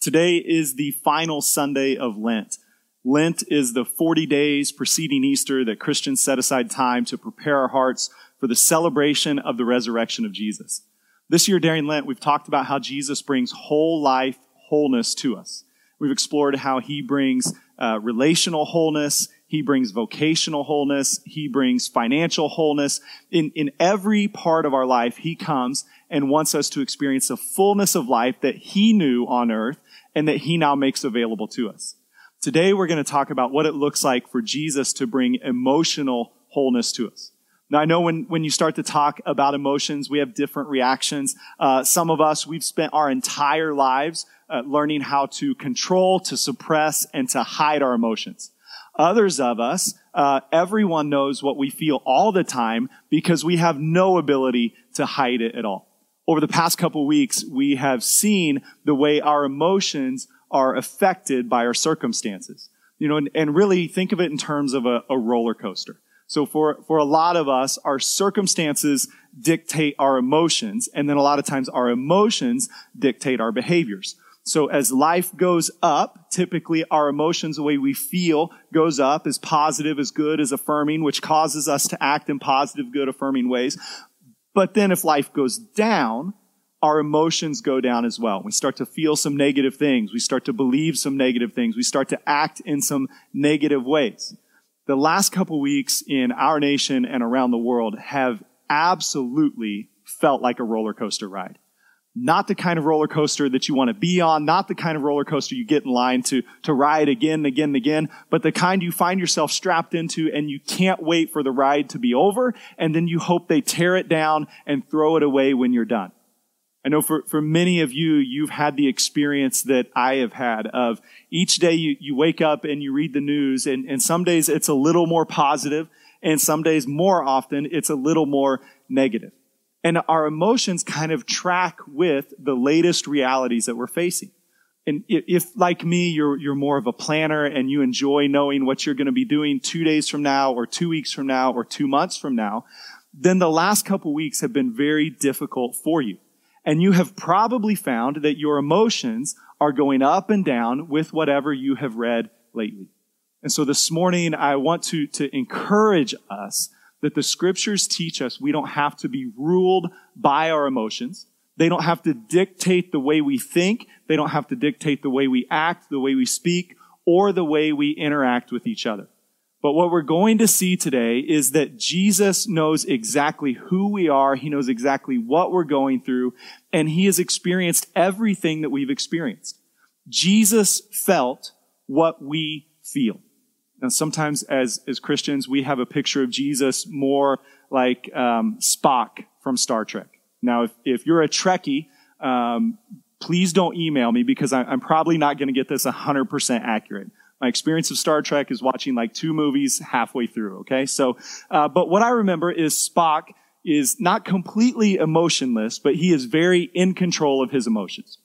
Today is the final Sunday of Lent. Lent is the 40 days preceding Easter that Christians set aside time to prepare our hearts for the celebration of the resurrection of Jesus. This year during Lent, we've talked about how Jesus brings whole life wholeness to us. We've explored how he brings uh, relational wholeness, he brings vocational wholeness, he brings financial wholeness. In, in every part of our life, he comes and wants us to experience the fullness of life that he knew on earth and that he now makes available to us. Today we're going to talk about what it looks like for Jesus to bring emotional wholeness to us. Now I know when, when you start to talk about emotions, we have different reactions. Uh, some of us, we've spent our entire lives uh, learning how to control, to suppress, and to hide our emotions. Others of us, uh, everyone knows what we feel all the time because we have no ability to hide it at all over the past couple weeks, we have seen the way our emotions are affected by our circumstances. You know, and, and really think of it in terms of a, a roller coaster. So for, for a lot of us, our circumstances dictate our emotions, and then a lot of times our emotions dictate our behaviors. So as life goes up, typically our emotions, the way we feel, goes up, is positive, is good, is affirming, which causes us to act in positive, good, affirming ways. But then if life goes down, our emotions go down as well. We start to feel some negative things. We start to believe some negative things. We start to act in some negative ways. The last couple weeks in our nation and around the world have absolutely felt like a roller coaster ride. Not the kind of roller coaster that you want to be on, not the kind of roller coaster you get in line to, to ride again and again and again, but the kind you find yourself strapped into and you can't wait for the ride to be over, and then you hope they tear it down and throw it away when you're done. I know for, for many of you, you've had the experience that I have had of each day you, you wake up and you read the news, and, and some days it's a little more positive, and some days more often it's a little more negative. And our emotions kind of track with the latest realities that we're facing. And if, like me, you're, you're more of a planner and you enjoy knowing what you're going to be doing two days from now or two weeks from now or two months from now, then the last couple weeks have been very difficult for you. And you have probably found that your emotions are going up and down with whatever you have read lately. And so this morning, I want to, to encourage us that the scriptures teach us we don't have to be ruled by our emotions. They don't have to dictate the way we think. They don't have to dictate the way we act, the way we speak, or the way we interact with each other. But what we're going to see today is that Jesus knows exactly who we are. He knows exactly what we're going through, and he has experienced everything that we've experienced. Jesus felt what we feel. Now, sometimes as, as Christians, we have a picture of Jesus more like um, Spock from Star Trek. Now, if, if you're a Trekkie, um, please don't email me because I, I'm probably not going to get this 100% accurate. My experience of Star Trek is watching like two movies halfway through, okay? So, uh, but what I remember is Spock is not completely emotionless, but he is very in control of his emotions.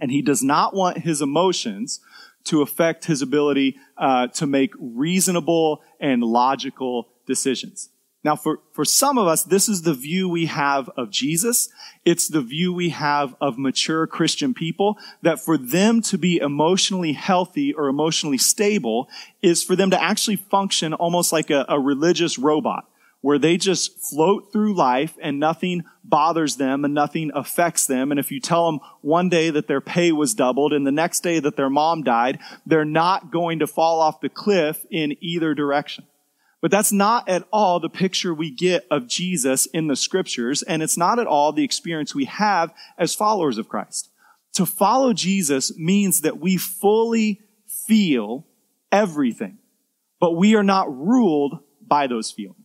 And he does not want his emotions to affect his ability uh, to make reasonable and logical decisions. Now, for, for some of us, this is the view we have of Jesus. It's the view we have of mature Christian people that for them to be emotionally healthy or emotionally stable is for them to actually function almost like a, a religious robot where they just float through life and nothing bothers them and nothing affects them. And if you tell them one day that their pay was doubled and the next day that their mom died, they're not going to fall off the cliff in either direction. But that's not at all the picture we get of Jesus in the scriptures, and it's not at all the experience we have as followers of Christ. To follow Jesus means that we fully feel everything, but we are not ruled by those feelings.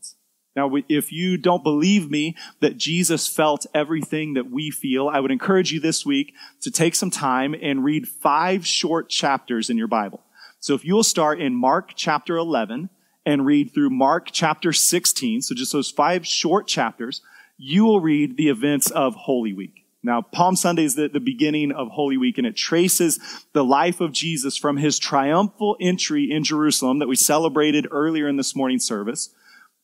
Now, if you don't believe me that Jesus felt everything that we feel, I would encourage you this week to take some time and read five short chapters in your Bible. So if you'll start in Mark chapter 11 and read through Mark chapter 16, so just those five short chapters, you will read the events of Holy Week. Now, Palm Sunday is the, the beginning of Holy Week, and it traces the life of Jesus from his triumphal entry in Jerusalem that we celebrated earlier in this morning's service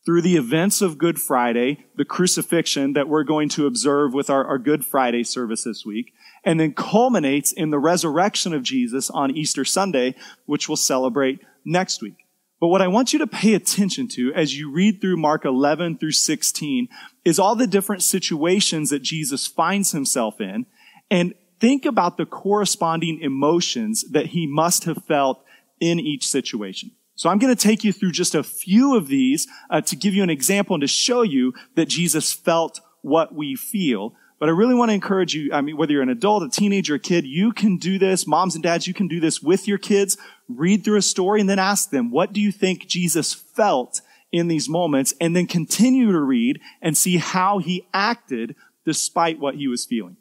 through the events of Good Friday, the crucifixion that we're going to observe with our, our Good Friday service this week, and then culminates in the resurrection of Jesus on Easter Sunday, which we'll celebrate next week. But what I want you to pay attention to as you read through Mark 11 through 16 is all the different situations that Jesus finds himself in and think about the corresponding emotions that he must have felt in each situation. So I'm going to take you through just a few of these uh, to give you an example and to show you that Jesus felt what we feel. But I really want to encourage you, I mean, whether you're an adult, a teenager, a kid, you can do this. Moms and dads, you can do this with your kids. Read through a story and then ask them, what do you think Jesus felt in these moments? And then continue to read and see how he acted despite what he was feeling.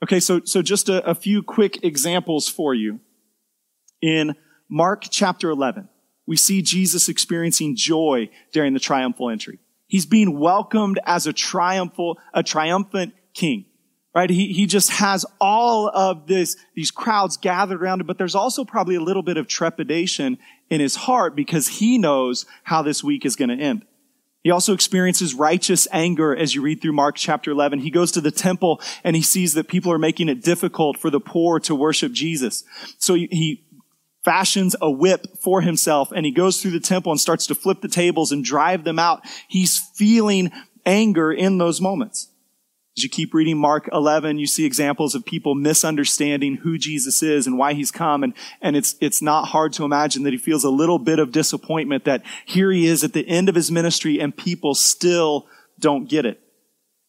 Okay, so, so just a, a few quick examples for you. In Mark chapter 11, we see Jesus experiencing joy during the triumphal entry. He's being welcomed as a triumphal, a triumphant king, right? He, he just has all of this, these crowds gathered around him, but there's also probably a little bit of trepidation in his heart because he knows how this week is going to end. He also experiences righteous anger as you read through Mark chapter 11. He goes to the temple and he sees that people are making it difficult for the poor to worship Jesus. So he, fashions a whip for himself and he goes through the temple and starts to flip the tables and drive them out. He's feeling anger in those moments. As you keep reading Mark 11, you see examples of people misunderstanding who Jesus is and why he's come. And, and it's, it's not hard to imagine that he feels a little bit of disappointment that here he is at the end of his ministry and people still don't get it.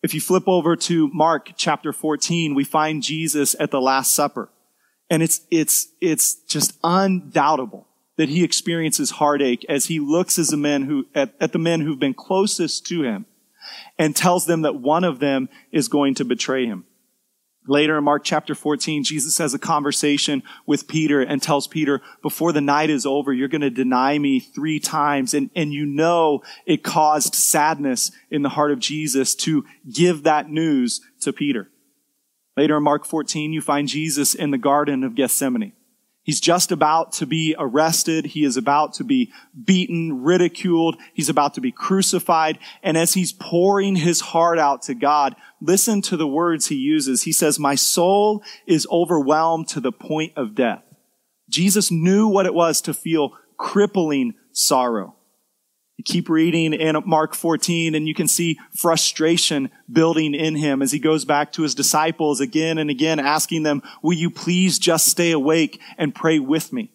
If you flip over to Mark chapter 14, we find Jesus at the Last Supper. And it's, it's, it's just undoubtable that he experiences heartache as he looks as a man who, at, at the men who've been closest to him and tells them that one of them is going to betray him. Later in Mark chapter 14, Jesus has a conversation with Peter and tells Peter, before the night is over, you're going to deny me three times. And, and you know it caused sadness in the heart of Jesus to give that news to Peter. Later in Mark 14, you find Jesus in the Garden of Gethsemane. He's just about to be arrested. He is about to be beaten, ridiculed. He's about to be crucified. And as he's pouring his heart out to God, listen to the words he uses. He says, my soul is overwhelmed to the point of death. Jesus knew what it was to feel crippling sorrow. You keep reading in Mark 14 and you can see frustration building in him as he goes back to his disciples again and again asking them, will you please just stay awake and pray with me?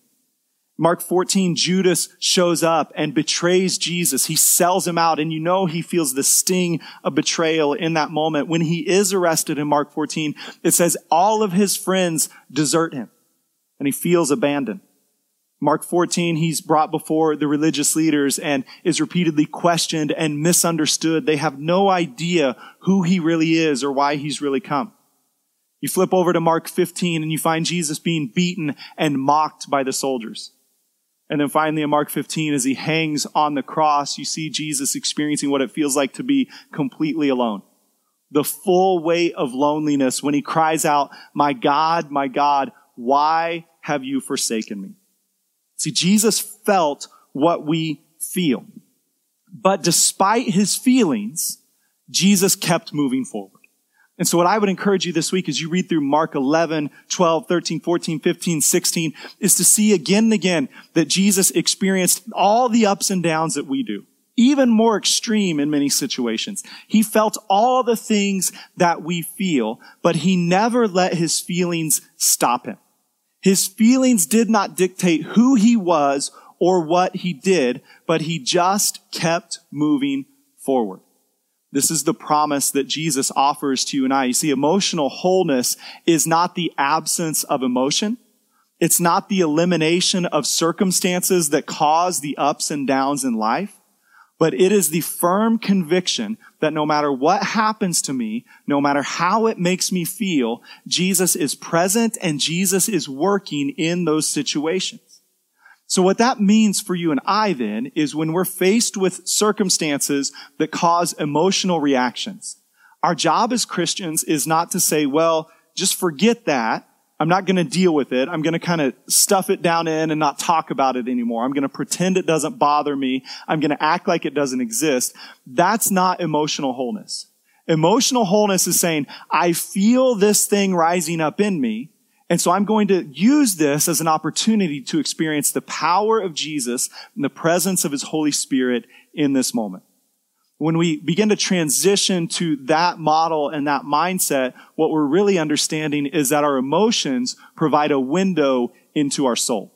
Mark 14, Judas shows up and betrays Jesus. He sells him out and you know he feels the sting of betrayal in that moment. When he is arrested in Mark 14, it says all of his friends desert him and he feels abandoned. Mark 14, he's brought before the religious leaders and is repeatedly questioned and misunderstood. They have no idea who he really is or why he's really come. You flip over to Mark 15 and you find Jesus being beaten and mocked by the soldiers. And then finally in Mark 15, as he hangs on the cross, you see Jesus experiencing what it feels like to be completely alone. The full weight of loneliness when he cries out, my God, my God, why have you forsaken me? See, Jesus felt what we feel. But despite his feelings, Jesus kept moving forward. And so what I would encourage you this week as you read through Mark 11, 12, 13, 14, 15, 16 is to see again and again that Jesus experienced all the ups and downs that we do. Even more extreme in many situations. He felt all the things that we feel, but he never let his feelings stop him. His feelings did not dictate who he was or what he did, but he just kept moving forward. This is the promise that Jesus offers to you and I. You see, emotional wholeness is not the absence of emotion. It's not the elimination of circumstances that cause the ups and downs in life but it is the firm conviction that no matter what happens to me, no matter how it makes me feel, Jesus is present and Jesus is working in those situations. So what that means for you and I then is when we're faced with circumstances that cause emotional reactions, our job as Christians is not to say, well, just forget that I'm not going to deal with it. I'm going to kind of stuff it down in and not talk about it anymore. I'm going to pretend it doesn't bother me. I'm going to act like it doesn't exist. That's not emotional wholeness. Emotional wholeness is saying, I feel this thing rising up in me. And so I'm going to use this as an opportunity to experience the power of Jesus and the presence of his Holy Spirit in this moment. When we begin to transition to that model and that mindset, what we're really understanding is that our emotions provide a window into our soul.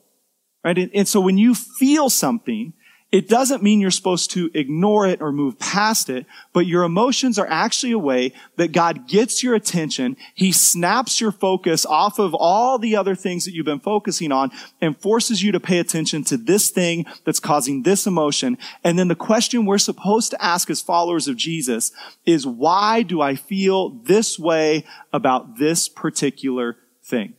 Right? And, and so when you feel something, it doesn't mean you're supposed to ignore it or move past it, but your emotions are actually a way that God gets your attention. He snaps your focus off of all the other things that you've been focusing on and forces you to pay attention to this thing that's causing this emotion. And then the question we're supposed to ask as followers of Jesus is, why do I feel this way about this particular thing?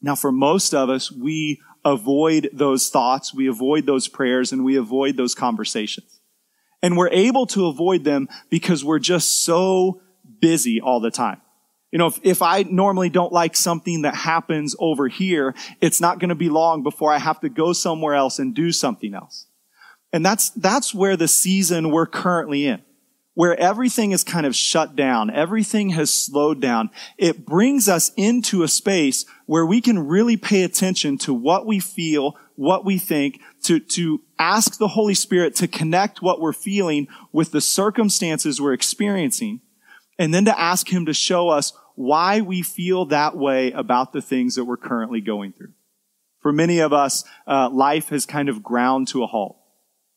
Now, for most of us, we avoid those thoughts, we avoid those prayers, and we avoid those conversations. And we're able to avoid them because we're just so busy all the time. You know, if, if I normally don't like something that happens over here, it's not going to be long before I have to go somewhere else and do something else. And that's, that's where the season we're currently in where everything is kind of shut down, everything has slowed down, it brings us into a space where we can really pay attention to what we feel, what we think, to, to ask the Holy Spirit to connect what we're feeling with the circumstances we're experiencing, and then to ask Him to show us why we feel that way about the things that we're currently going through. For many of us, uh, life has kind of ground to a halt.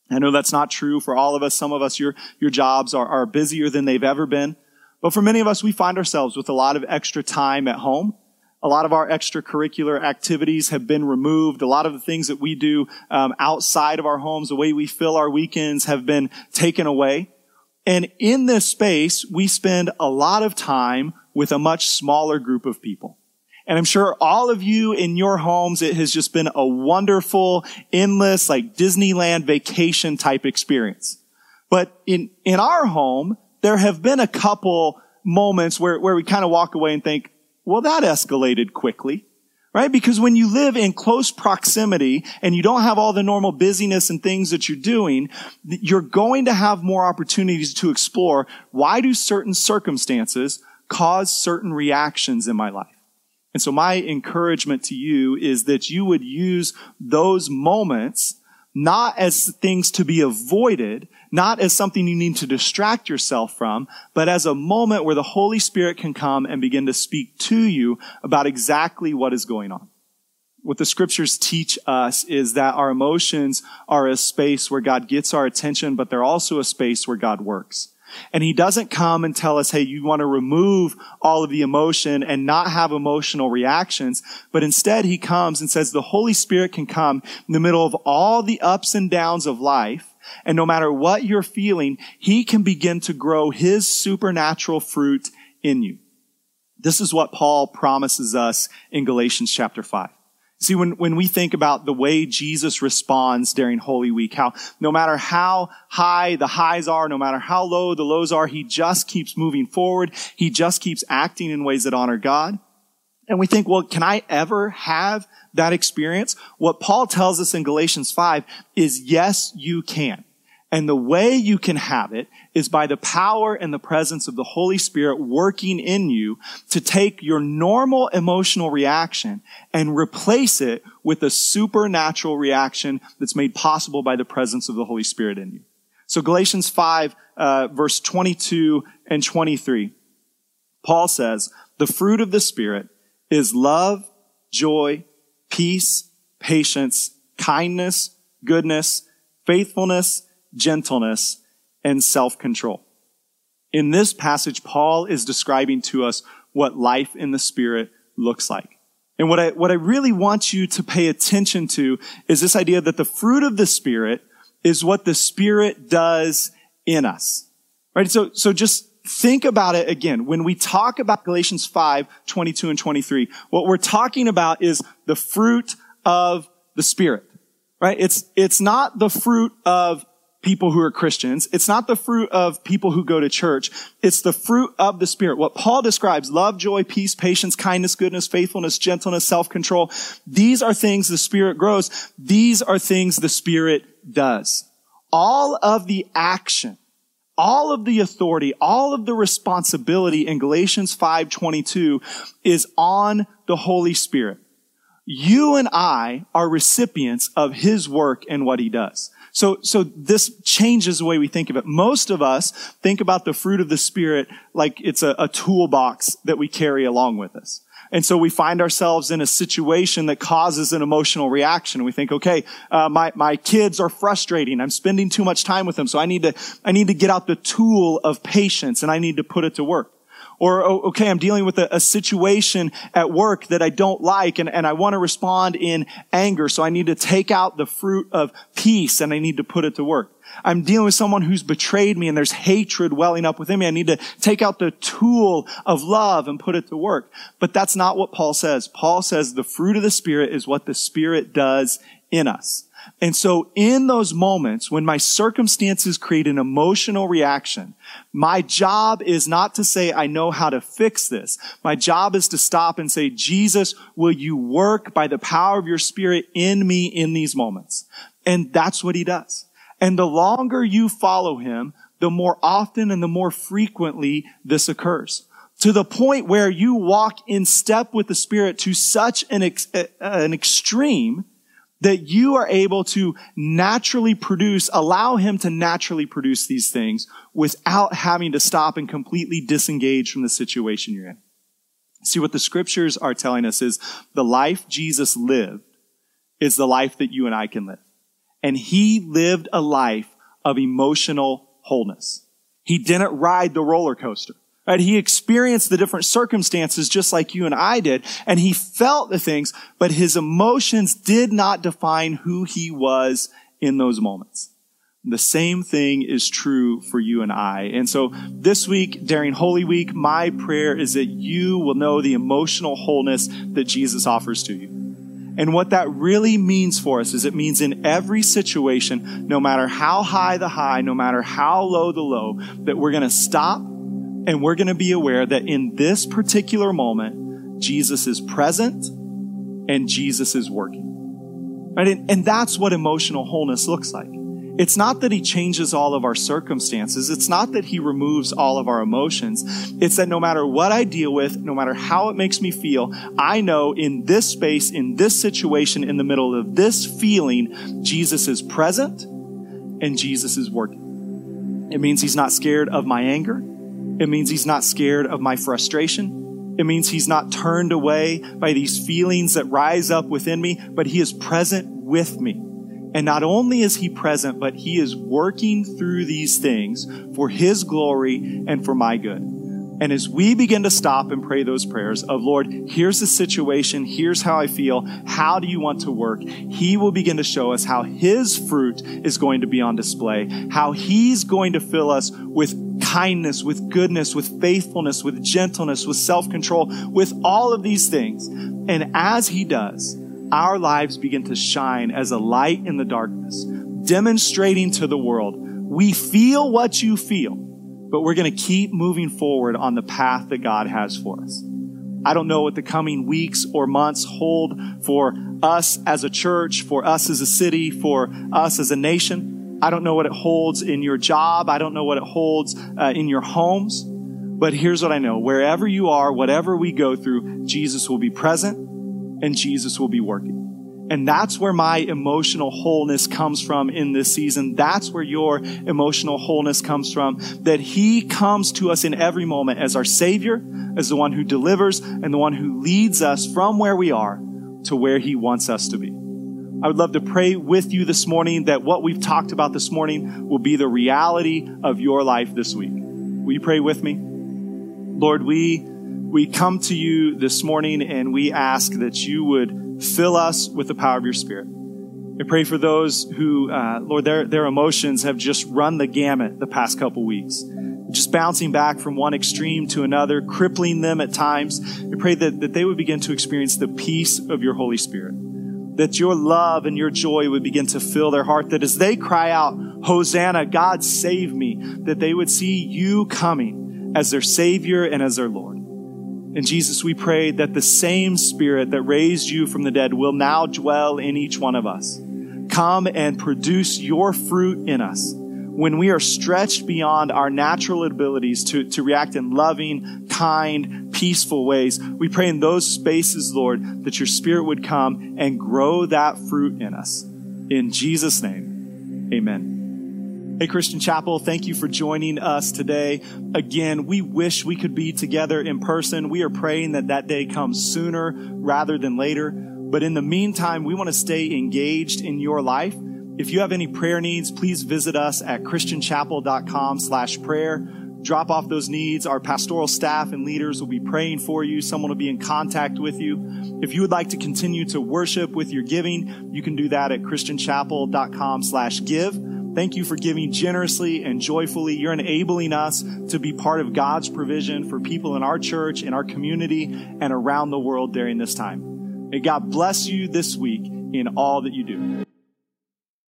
I know that's not true for all of us. Some of us, your, your jobs are, are busier than they've ever been. But for many of us, we find ourselves with a lot of extra time at home. A lot of our extracurricular activities have been removed. A lot of the things that we do um, outside of our homes, the way we fill our weekends, have been taken away. And in this space, we spend a lot of time with a much smaller group of people. And I'm sure all of you in your homes, it has just been a wonderful, endless, like Disneyland vacation type experience. But in, in our home, there have been a couple moments where, where we kind of walk away and think, well, that escalated quickly. Right? Because when you live in close proximity and you don't have all the normal busyness and things that you're doing, you're going to have more opportunities to explore why do certain circumstances cause certain reactions in my life? And so my encouragement to you is that you would use those moments not as things to be avoided, not as something you need to distract yourself from, but as a moment where the Holy Spirit can come and begin to speak to you about exactly what is going on. What the scriptures teach us is that our emotions are a space where God gets our attention, but they're also a space where God works. And he doesn't come and tell us, hey, you want to remove all of the emotion and not have emotional reactions. But instead, he comes and says the Holy Spirit can come in the middle of all the ups and downs of life. And no matter what you're feeling, he can begin to grow his supernatural fruit in you. This is what Paul promises us in Galatians chapter 5. See, when, when we think about the way Jesus responds during Holy Week, how no matter how high the highs are, no matter how low the lows are, he just keeps moving forward. He just keeps acting in ways that honor God. And we think, well, can I ever have that experience? What Paul tells us in Galatians 5 is yes, you can. And the way you can have it is by the power and the presence of the Holy Spirit working in you to take your normal emotional reaction and replace it with a supernatural reaction that's made possible by the presence of the Holy Spirit in you. So Galatians 5, uh, verse 22 and 23, Paul says, the fruit of the Spirit is love, joy, peace, patience, kindness, goodness, faithfulness, gentleness, and self-control. In this passage, Paul is describing to us what life in the Spirit looks like. And what I, what I really want you to pay attention to is this idea that the fruit of the Spirit is what the Spirit does in us. Right? So, so just think about it again. When we talk about Galatians 5, 22 and 23, what we're talking about is the fruit of the Spirit. Right? It's, it's not the fruit of people who are Christians. It's not the fruit of people who go to church. It's the fruit of the Spirit. What Paul describes, love, joy, peace, patience, kindness, goodness, faithfulness, gentleness, self-control. These are things the Spirit grows. These are things the Spirit does. All of the action all of the authority, all of the responsibility in Galatians 5:22 is on the Holy Spirit. You and I are recipients of his work and what he does. So, so this changes the way we think of it. Most of us think about the fruit of the Spirit like it's a, a toolbox that we carry along with us. And so we find ourselves in a situation that causes an emotional reaction. We think, okay, uh, my, my kids are frustrating. I'm spending too much time with them. So I need to, I need to get out the tool of patience and I need to put it to work. Or, oh, okay, I'm dealing with a, a, situation at work that I don't like and, and I want to respond in anger. So I need to take out the fruit of peace and I need to put it to work. I'm dealing with someone who's betrayed me and there's hatred welling up within me. I need to take out the tool of love and put it to work. But that's not what Paul says. Paul says the fruit of the Spirit is what the Spirit does in us. And so in those moments when my circumstances create an emotional reaction, my job is not to say, I know how to fix this. My job is to stop and say, Jesus, will you work by the power of your spirit in me in these moments? And that's what he does. And the longer you follow him, the more often and the more frequently this occurs to the point where you walk in step with the Spirit to such an, ex- uh, an extreme that you are able to naturally produce, allow him to naturally produce these things without having to stop and completely disengage from the situation you're in. See, what the scriptures are telling us is the life Jesus lived is the life that you and I can live. And he lived a life of emotional wholeness. He didn't ride the roller coaster. Right? He experienced the different circumstances just like you and I did, and he felt the things, but his emotions did not define who he was in those moments. The same thing is true for you and I. And so this week, during Holy Week, my prayer is that you will know the emotional wholeness that Jesus offers to you. And what that really means for us is it means in every situation, no matter how high the high, no matter how low the low, that we're going to stop and we're going to be aware that in this particular moment, Jesus is present and Jesus is working. Right? And, and that's what emotional wholeness looks like. It's not that he changes all of our circumstances. It's not that he removes all of our emotions. It's that no matter what I deal with, no matter how it makes me feel, I know in this space, in this situation, in the middle of this feeling, Jesus is present and Jesus is working. It means he's not scared of my anger. It means he's not scared of my frustration. It means he's not turned away by these feelings that rise up within me, but he is present with me. And not only is he present, but he is working through these things for his glory and for my good. And as we begin to stop and pray those prayers of Lord, here's the situation. Here's how I feel. How do you want to work? He will begin to show us how his fruit is going to be on display, how he's going to fill us with kindness, with goodness, with faithfulness, with gentleness, with self-control, with all of these things. And as he does, our lives begin to shine as a light in the darkness, demonstrating to the world, we feel what you feel but we're going to keep moving forward on the path that God has for us. I don't know what the coming weeks or months hold for us as a church, for us as a city, for us as a nation. I don't know what it holds in your job. I don't know what it holds uh, in your homes. But here's what I know. Wherever you are, whatever we go through, Jesus will be present and Jesus will be working. And that's where my emotional wholeness comes from in this season. That's where your emotional wholeness comes from. That He comes to us in every moment as our Savior, as the one who delivers, and the one who leads us from where we are to where He wants us to be. I would love to pray with you this morning that what we've talked about this morning will be the reality of your life this week. Will you pray with me? Lord, we, we come to you this morning and we ask that you would Fill us with the power of your Spirit. I pray for those who, uh, Lord, their, their emotions have just run the gamut the past couple weeks, just bouncing back from one extreme to another, crippling them at times. I pray that, that they would begin to experience the peace of your Holy Spirit, that your love and your joy would begin to fill their heart, that as they cry out, Hosanna, God save me, that they would see you coming as their Savior and as their Lord. And Jesus, we pray that the same Spirit that raised you from the dead will now dwell in each one of us. Come and produce your fruit in us. when we are stretched beyond our natural abilities to, to react in loving, kind, peaceful ways, we pray in those spaces, Lord, that your spirit would come and grow that fruit in us. In Jesus' name, amen. Hey, Christian Chapel, thank you for joining us today. Again, we wish we could be together in person. We are praying that that day comes sooner rather than later. But in the meantime, we want to stay engaged in your life. If you have any prayer needs, please visit us at christianchapel.com slash prayer. Drop off those needs. Our pastoral staff and leaders will be praying for you. Someone will be in contact with you. If you would like to continue to worship with your giving, you can do that at christianchapel.com slash give. Thank you for giving generously and joyfully. You're enabling us to be part of God's provision for people in our church, in our community, and around the world during this time. May God bless you this week in all that you do.